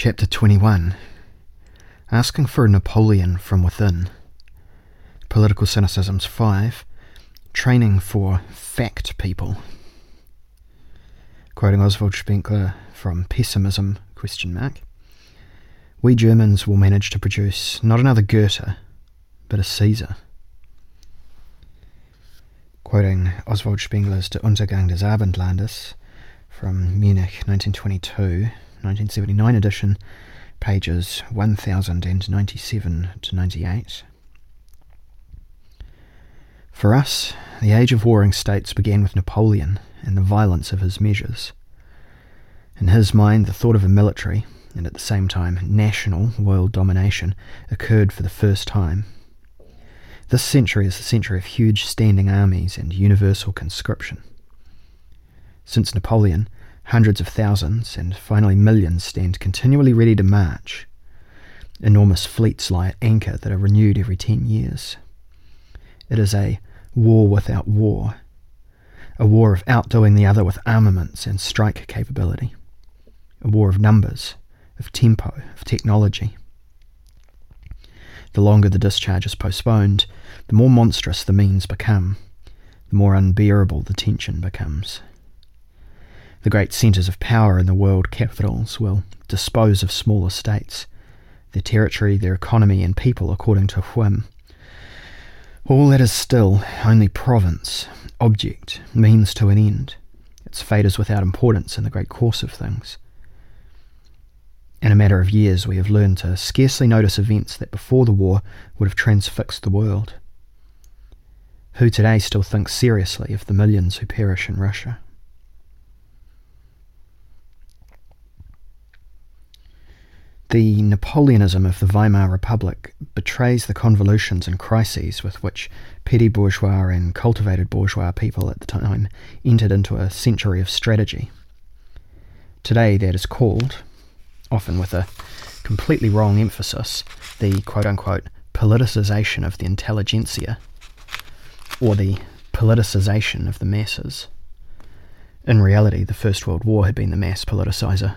Chapter 21 Asking for a Napoleon from Within. Political Cynicisms 5 Training for Fact People. Quoting Oswald Spengler from Pessimism question mark. We Germans will manage to produce not another Goethe, but a Caesar. Quoting Oswald Spengler's Der Untergang des Abendlandes from Munich 1922 1979 edition, pages 1097 to 98. For us, the age of warring states began with Napoleon and the violence of his measures. In his mind, the thought of a military, and at the same time national world domination, occurred for the first time. This century is the century of huge standing armies and universal conscription. Since Napoleon, Hundreds of thousands and finally millions stand continually ready to march. Enormous fleets lie at anchor that are renewed every ten years. It is a war without war, a war of outdoing the other with armaments and strike capability, a war of numbers, of tempo, of technology. The longer the discharge is postponed, the more monstrous the means become, the more unbearable the tension becomes. The great centres of power in the world capitals will dispose of smaller states, their territory, their economy, and people according to whim. All that is still only province, object, means to an end. Its fate is without importance in the great course of things. In a matter of years, we have learned to scarcely notice events that before the war would have transfixed the world. Who today still thinks seriously of the millions who perish in Russia? The Napoleonism of the Weimar Republic betrays the convolutions and crises with which petty bourgeois and cultivated bourgeois people at the time entered into a century of strategy. Today, that is called, often with a completely wrong emphasis, the quote unquote politicization of the intelligentsia, or the politicization of the masses. In reality, the First World War had been the mass politicizer.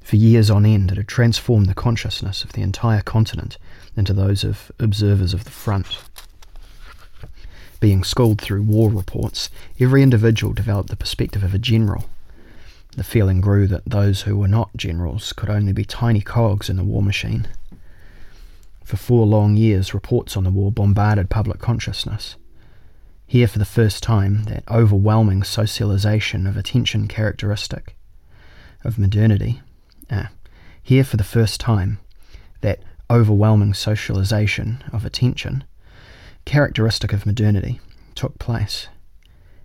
For years on end, it had transformed the consciousness of the entire continent into those of observers of the front. Being schooled through war reports, every individual developed the perspective of a general. The feeling grew that those who were not generals could only be tiny cogs in the war machine. For four long years, reports on the war bombarded public consciousness. Here, for the first time, that overwhelming socialization of attention characteristic of modernity uh, here for the first time, that overwhelming socialization of attention, characteristic of modernity, took place.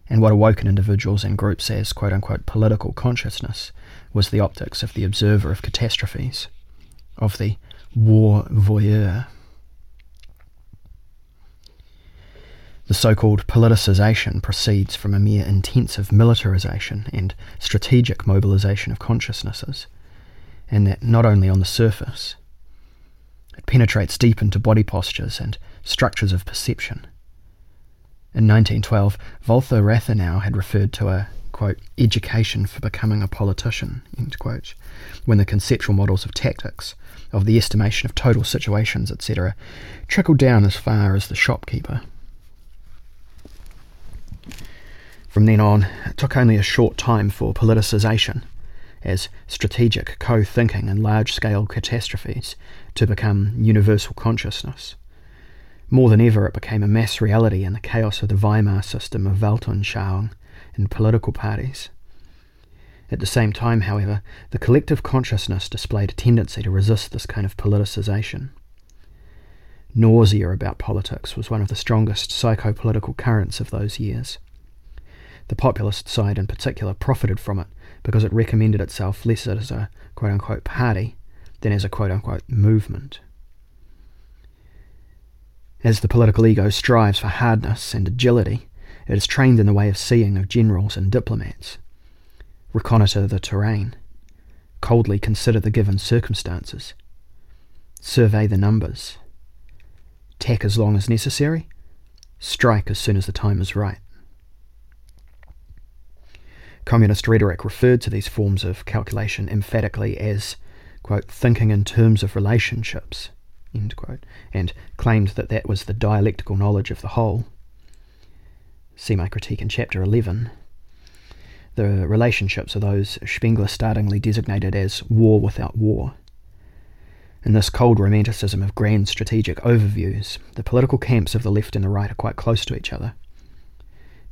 And what awoke in individuals and groups as quote unquote political consciousness was the optics of the observer of catastrophes, of the war voyeur. The so called politicization proceeds from a mere intensive militarization and strategic mobilization of consciousnesses and that not only on the surface. It penetrates deep into body postures and structures of perception. In 1912, Walther Rathenau had referred to a quote, education for becoming a politician, end quote, when the conceptual models of tactics, of the estimation of total situations, etc., trickled down as far as the shopkeeper. From then on, it took only a short time for politicization as strategic co thinking in large scale catastrophes to become universal consciousness. More than ever, it became a mass reality in the chaos of the Weimar system of Weltanschauung in political parties. At the same time, however, the collective consciousness displayed a tendency to resist this kind of politicization. Nausea about politics was one of the strongest psychopolitical currents of those years. The populist side, in particular, profited from it because it recommended itself less as a quote unquote party than as a quote unquote movement. As the political ego strives for hardness and agility, it is trained in the way of seeing of generals and diplomats. Reconnoitre the terrain, coldly consider the given circumstances, survey the numbers, tack as long as necessary, strike as soon as the time is right. Communist rhetoric referred to these forms of calculation emphatically as, quote, thinking in terms of relationships, end quote, and claimed that that was the dialectical knowledge of the whole. See my critique in chapter 11. The relationships are those Spengler startlingly designated as war without war. In this cold romanticism of grand strategic overviews, the political camps of the left and the right are quite close to each other.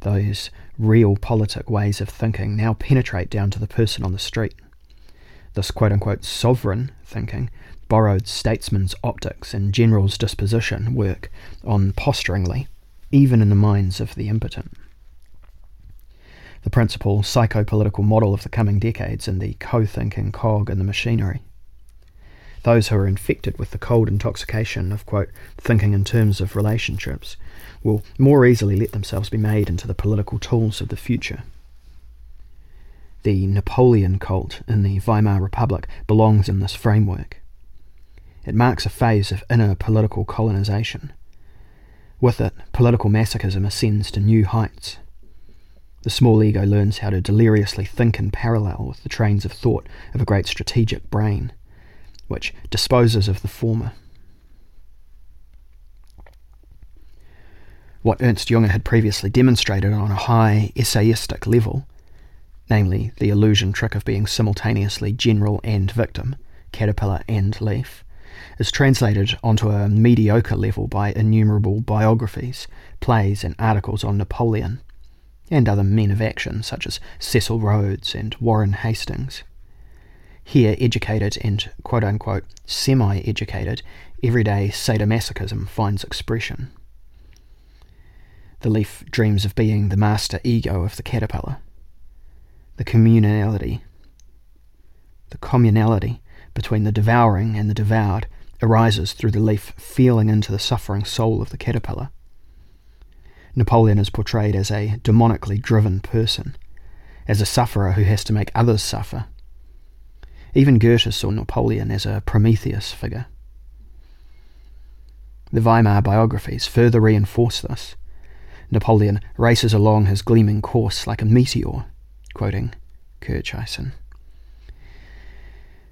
Those real politic ways of thinking now penetrate down to the person on the street. This quote unquote sovereign thinking borrowed statesmen's optics and generals' disposition work on posturingly, even in the minds of the impotent. The principal psychopolitical model of the coming decades in the co thinking cog in the machinery those who are infected with the cold intoxication of, quote, thinking in terms of relationships will more easily let themselves be made into the political tools of the future. The Napoleon cult in the Weimar Republic belongs in this framework. It marks a phase of inner political colonization. With it, political masochism ascends to new heights. The small ego learns how to deliriously think in parallel with the trains of thought of a great strategic brain which disposes of the former. What Ernst Junger had previously demonstrated on a high essayistic level, namely the illusion trick of being simultaneously general and victim, caterpillar and leaf, is translated onto a mediocre level by innumerable biographies, plays, and articles on Napoleon, and other men of action such as Cecil Rhodes and Warren Hastings. Here, educated and quote unquote semi educated, everyday sadomasochism finds expression. The leaf dreams of being the master ego of the caterpillar. The communality, the communality between the devouring and the devoured arises through the leaf feeling into the suffering soul of the caterpillar. Napoleon is portrayed as a demonically driven person, as a sufferer who has to make others suffer, even Goethe saw Napoleon as a Prometheus figure. The Weimar biographies further reinforce this. Napoleon races along his gleaming course like a meteor, quoting Kircheisen.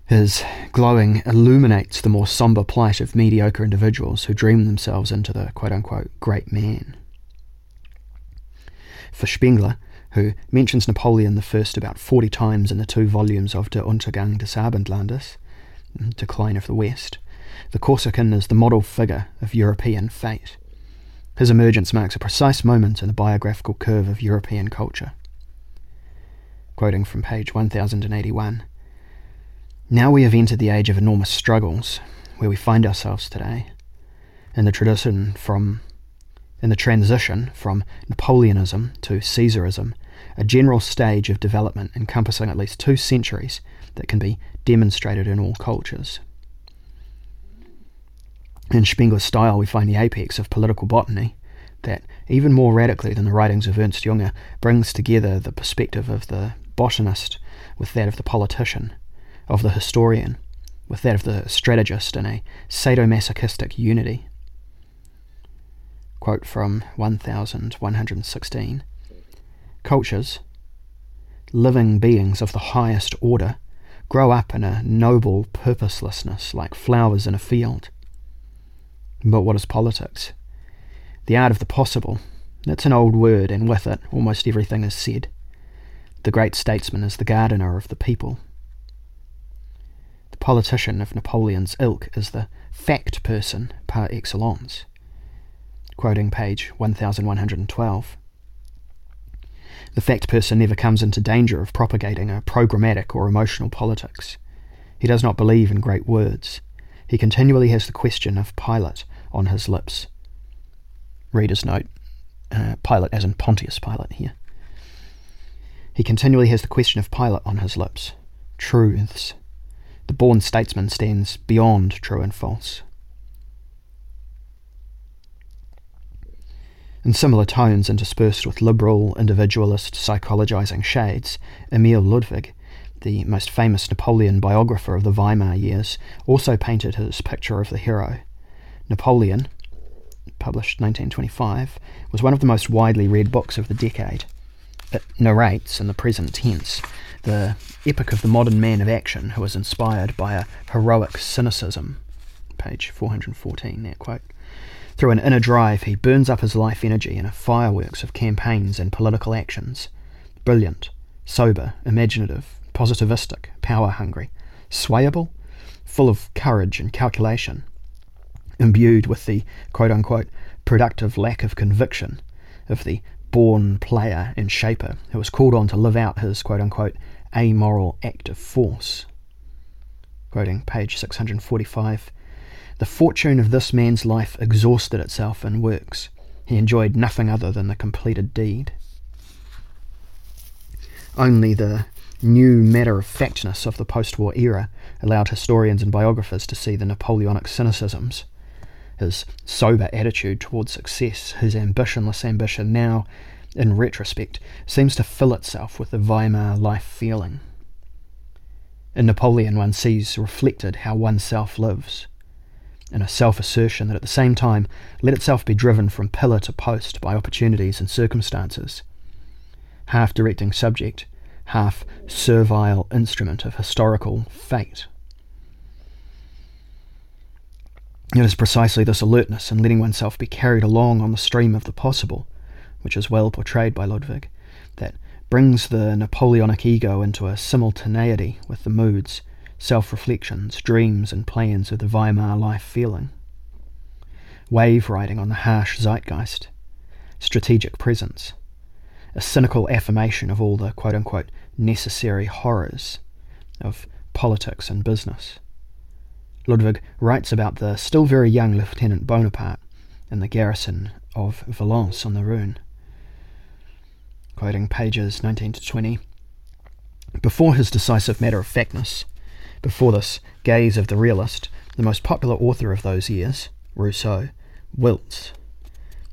His glowing illuminates the more sombre plight of mediocre individuals who dream themselves into the quote unquote great man. For Spengler, who mentions Napoleon I about 40 times in the two volumes of Der Untergang des Abendlandes, mm, Decline of the West. The Corsican is the model figure of European fate. His emergence marks a precise moment in the biographical curve of European culture. Quoting from page 1081 Now we have entered the age of enormous struggles, where we find ourselves today. In the tradition from in the transition from Napoleonism to Caesarism, a general stage of development encompassing at least two centuries that can be demonstrated in all cultures. In Spengler's style, we find the apex of political botany that, even more radically than the writings of Ernst Junger, brings together the perspective of the botanist with that of the politician, of the historian with that of the strategist in a sadomasochistic unity. Quote from 1116 Cultures, living beings of the highest order, grow up in a noble purposelessness like flowers in a field. But what is politics? The art of the possible. That's an old word, and with it, almost everything is said. The great statesman is the gardener of the people. The politician of Napoleon's ilk is the fact person par excellence. Quoting page 1112. The fact person never comes into danger of propagating a programmatic or emotional politics. He does not believe in great words. He continually has the question of Pilate on his lips. Reader's note uh, Pilate as in Pontius Pilate here. He continually has the question of Pilate on his lips. Truths. The born statesman stands beyond true and false. In similar tones interspersed with liberal, individualist, psychologizing shades, Emil Ludwig, the most famous Napoleon biographer of the Weimar years, also painted his picture of the hero. Napoleon, published 1925, was one of the most widely read books of the decade. It narrates, in the present tense, the epic of the modern man of action who was inspired by a heroic cynicism. Page 414, that quote. Through an inner drive, he burns up his life energy in a fireworks of campaigns and political actions. Brilliant, sober, imaginative, positivistic, power hungry, swayable, full of courage and calculation, imbued with the quote unquote productive lack of conviction of the born player and shaper who was called on to live out his quote unquote amoral act of force. Quoting page 645 The fortune of this man's life exhausted itself in works. He enjoyed nothing other than the completed deed. Only the new matter of factness of the post war era allowed historians and biographers to see the Napoleonic cynicisms his sober attitude towards success, his ambitionless ambition now, in retrospect, seems to fill itself with the Weimar life feeling. In Napoleon, one sees reflected how oneself lives, in a self assertion that at the same time let itself be driven from pillar to post by opportunities and circumstances, half directing subject, half servile instrument of historical fate. It is precisely this alertness and letting oneself be carried along on the stream of the possible, which is well portrayed by Ludwig, that brings the Napoleonic ego into a simultaneity with the moods, self reflections, dreams, and plans of the Weimar life feeling. Wave riding on the harsh zeitgeist, strategic presence, a cynical affirmation of all the quote unquote necessary horrors of politics and business Ludwig writes about the still very young Lieutenant Bonaparte in the garrison of Valence on the Rhone. Quoting pages 19 to 20. Before his decisive matter of factness, before this gaze of the realist, the most popular author of those years, Rousseau, wilts.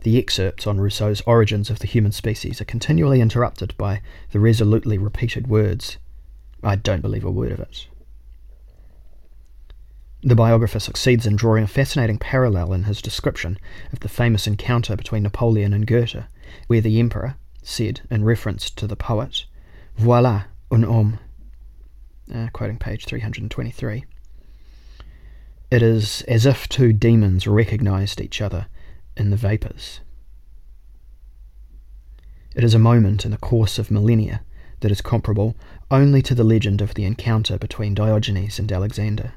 The excerpts on Rousseau's Origins of the Human Species are continually interrupted by the resolutely repeated words, I don't believe a word of it. The biographer succeeds in drawing a fascinating parallel in his description of the famous encounter between Napoleon and Goethe, where the emperor said, in reference to the poet, Voilà un homme, uh, quoting page 323. It is as if two demons recognized each other in the vapours. It is a moment in the course of millennia that is comparable only to the legend of the encounter between Diogenes and Alexander.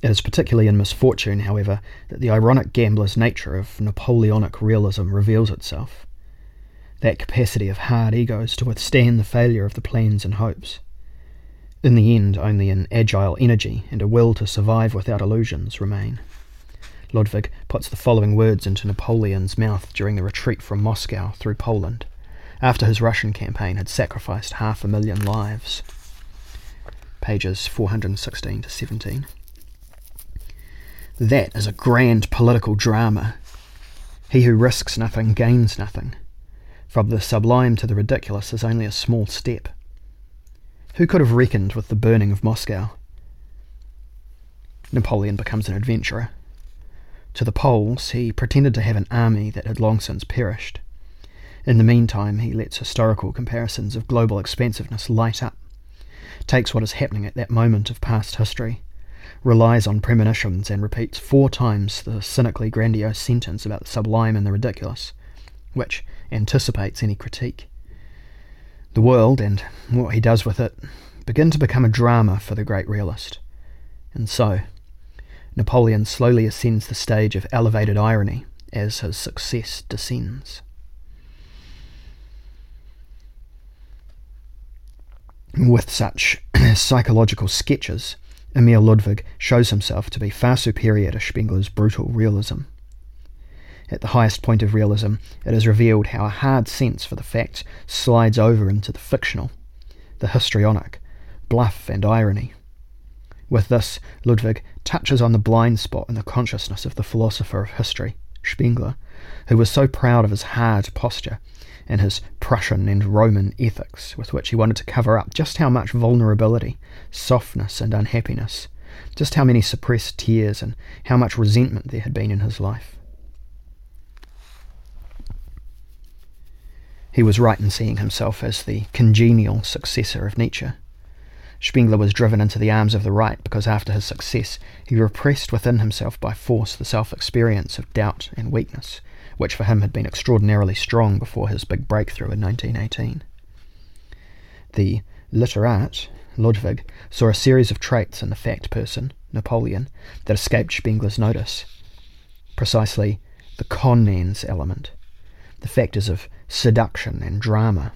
It is particularly in misfortune, however, that the ironic gambler's nature of Napoleonic realism reveals itself. That capacity of hard egos to withstand the failure of the plans and hopes. In the end, only an agile energy and a will to survive without illusions remain. Ludwig puts the following words into Napoleon's mouth during the retreat from Moscow through Poland, after his Russian campaign had sacrificed half a million lives. Pages 416 to 17. That is a grand political drama. He who risks nothing gains nothing. From the sublime to the ridiculous is only a small step. Who could have reckoned with the burning of Moscow? Napoleon becomes an adventurer. To the Poles, he pretended to have an army that had long since perished. In the meantime, he lets historical comparisons of global expansiveness light up, takes what is happening at that moment of past history, relies on premonitions and repeats four times the cynically grandiose sentence about the sublime and the ridiculous, which anticipates any critique. The world, and what he does with it, begin to become a drama for the great realist. And so, Napoleon slowly ascends the stage of elevated irony as his success descends. With such psychological sketches, Emil Ludwig shows himself to be far superior to Spengler's brutal realism. At the highest point of realism, it is revealed how a hard sense for the facts slides over into the fictional, the histrionic, bluff and irony. With this, Ludwig touches on the blind spot in the consciousness of the philosopher of history, Spengler, who was so proud of his hard posture and his Prussian and Roman ethics, with which he wanted to cover up just how much vulnerability, softness, and unhappiness, just how many suppressed tears, and how much resentment there had been in his life. He was right in seeing himself as the congenial successor of Nietzsche. Spengler was driven into the arms of the right because after his success he repressed within himself by force the self experience of doubt and weakness, which for him had been extraordinarily strong before his big breakthrough in 1918. The literate, Ludwig, saw a series of traits in the fact person, Napoleon, that escaped Spengler's notice. Precisely the con man's element, the factors of seduction and drama,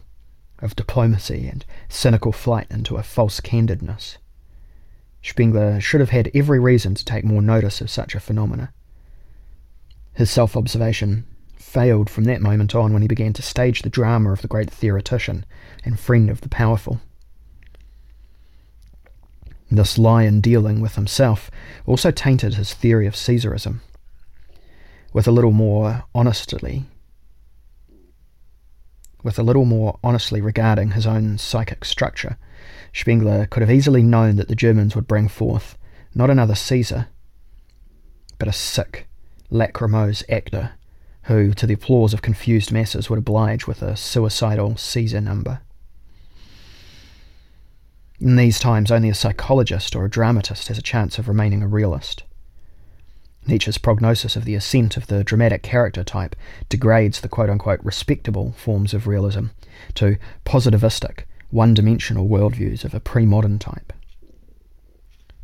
of diplomacy and cynical flight into a false candidness. Spengler should have had every reason to take more notice of such a phenomena. His self observation failed from that moment on when he began to stage the drama of the great theoretician and friend of the powerful. This lie in dealing with himself also tainted his theory of Caesarism. With a little more honestly, with a little more honestly regarding his own psychic structure, Spengler could have easily known that the Germans would bring forth not another Caesar, but a sick, lachrymose actor who, to the applause of confused masses, would oblige with a suicidal Caesar number. In these times, only a psychologist or a dramatist has a chance of remaining a realist. Nietzsche's prognosis of the ascent of the dramatic character type degrades the quote unquote respectable forms of realism to positivistic, one dimensional worldviews of a pre modern type.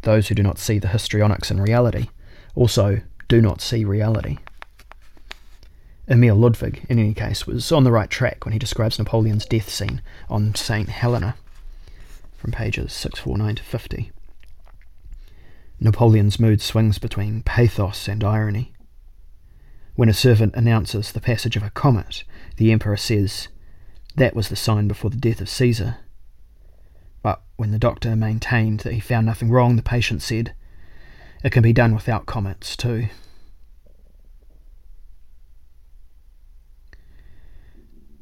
Those who do not see the histrionics in reality also do not see reality. Emil Ludwig, in any case, was on the right track when he describes Napoleon's death scene on St. Helena from pages 649 to 50. Napoleon's mood swings between pathos and irony. When a servant announces the passage of a comet, the emperor says, That was the sign before the death of Caesar. But when the doctor maintained that he found nothing wrong, the patient said, It can be done without comets, too.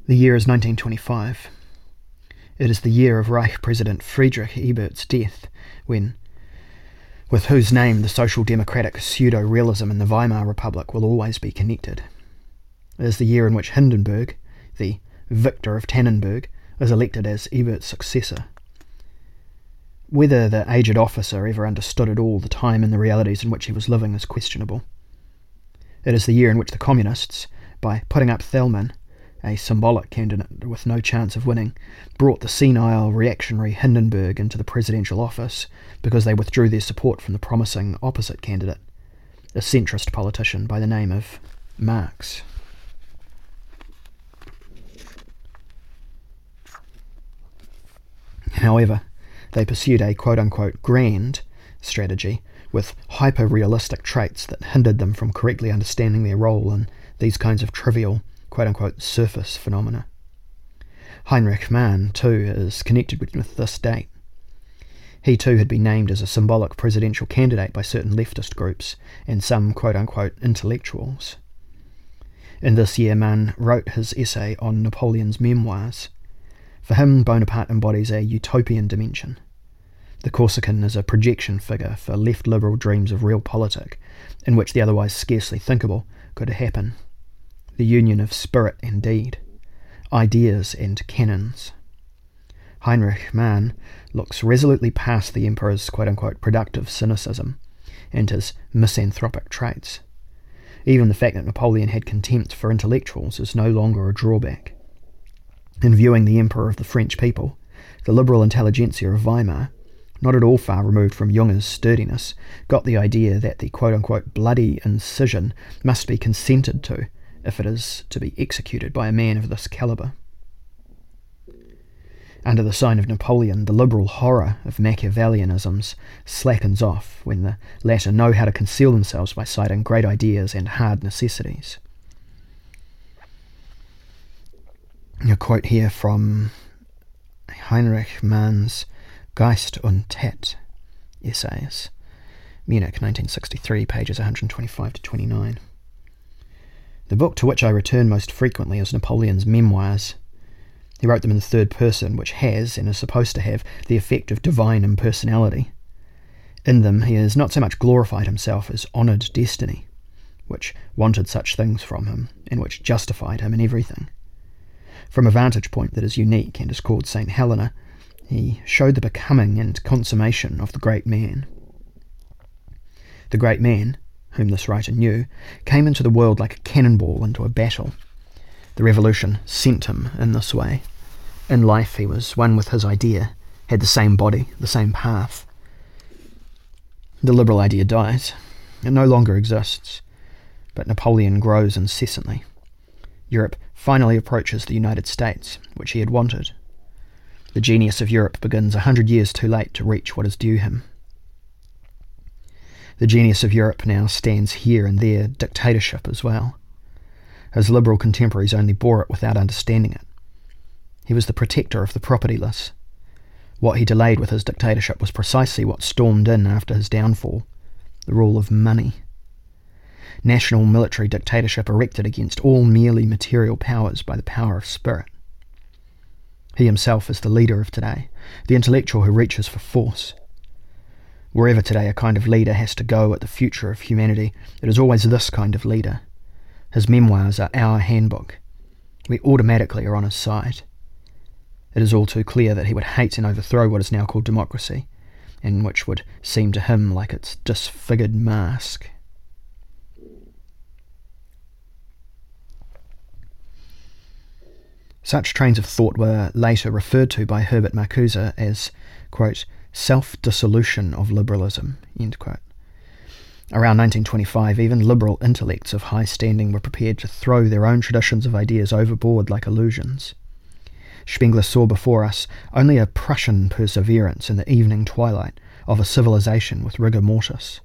The year is 1925. It is the year of Reich President Friedrich Ebert's death, when with whose name the social democratic pseudo realism in the Weimar Republic will always be connected. It is the year in which Hindenburg, the victor of Tannenberg, is elected as Ebert's successor. Whether the aged officer ever understood at all the time and the realities in which he was living is questionable. It is the year in which the Communists, by putting up Thälmann, a symbolic candidate with no chance of winning, brought the senile reactionary Hindenburg into the presidential office because they withdrew their support from the promising opposite candidate, a centrist politician by the name of Marx. However, they pursued a quote unquote grand strategy with hyper realistic traits that hindered them from correctly understanding their role in these kinds of trivial quote unquote surface phenomena. Heinrich Mann, too, is connected with this date. He too had been named as a symbolic presidential candidate by certain leftist groups and some quote unquote intellectuals. In this year, Mann wrote his essay on Napoleon's memoirs. For him, Bonaparte embodies a utopian dimension. The Corsican is a projection figure for left liberal dreams of realpolitik, in which the otherwise scarcely thinkable could happen the union of spirit and deed, ideas and cannons. Heinrich Mann looks resolutely past the emperor's quote unquote productive cynicism and his misanthropic traits. Even the fact that Napoleon had contempt for intellectuals is no longer a drawback. In viewing the emperor of the French people, the liberal intelligentsia of Weimar, not at all far removed from Junger's sturdiness, got the idea that the quote unquote bloody incision must be consented to if it is to be executed by a man of this calibre. Under the sign of Napoleon, the liberal horror of Machiavellianisms slackens off when the latter know how to conceal themselves by citing great ideas and hard necessities. A quote here from Heinrich Mann's Geist und Tat essays, Munich, 1963, pages 125 to 29. The book to which I return most frequently is Napoleon's Memoirs. He wrote them in the third person, which has, and is supposed to have, the effect of divine impersonality. In them, he has not so much glorified himself as honoured destiny, which wanted such things from him, and which justified him in everything. From a vantage point that is unique and is called St. Helena, he showed the becoming and consummation of the great man. The great man, whom this writer knew, came into the world like a cannonball into a battle. The revolution sent him in this way. In life, he was one with his idea, had the same body, the same path. The liberal idea dies. It no longer exists. But Napoleon grows incessantly. Europe finally approaches the United States, which he had wanted. The genius of Europe begins a hundred years too late to reach what is due him. The genius of Europe now stands here and there dictatorship as well. His liberal contemporaries only bore it without understanding it. He was the protector of the propertyless. What he delayed with his dictatorship was precisely what stormed in after his downfall the rule of money. National military dictatorship erected against all merely material powers by the power of spirit. He himself is the leader of today, the intellectual who reaches for force, Wherever today a kind of leader has to go at the future of humanity, it is always this kind of leader. His memoirs are our handbook. We automatically are on his side. It is all too clear that he would hate and overthrow what is now called democracy, and which would seem to him like its disfigured mask. Such trains of thought were later referred to by Herbert Marcuse as, quote, self dissolution of liberalism. Around 1925, even liberal intellects of high standing were prepared to throw their own traditions of ideas overboard like illusions. Spengler saw before us only a Prussian perseverance in the evening twilight of a civilization with rigor mortis.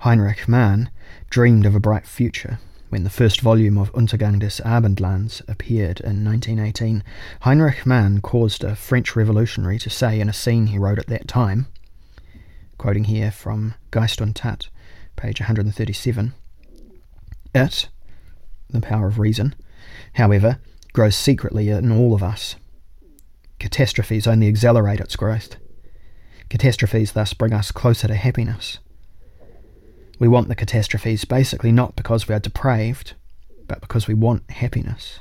Heinrich Mann dreamed of a bright future when the first volume of Untergang des Abendlands appeared in 1918, Heinrich Mann caused a French revolutionary to say in a scene he wrote at that time, quoting here from Geist und Tat, page 137, It, the power of reason, however, grows secretly in all of us. Catastrophes only accelerate its growth. Catastrophes thus bring us closer to happiness. We want the catastrophes basically not because we are depraved, but because we want happiness.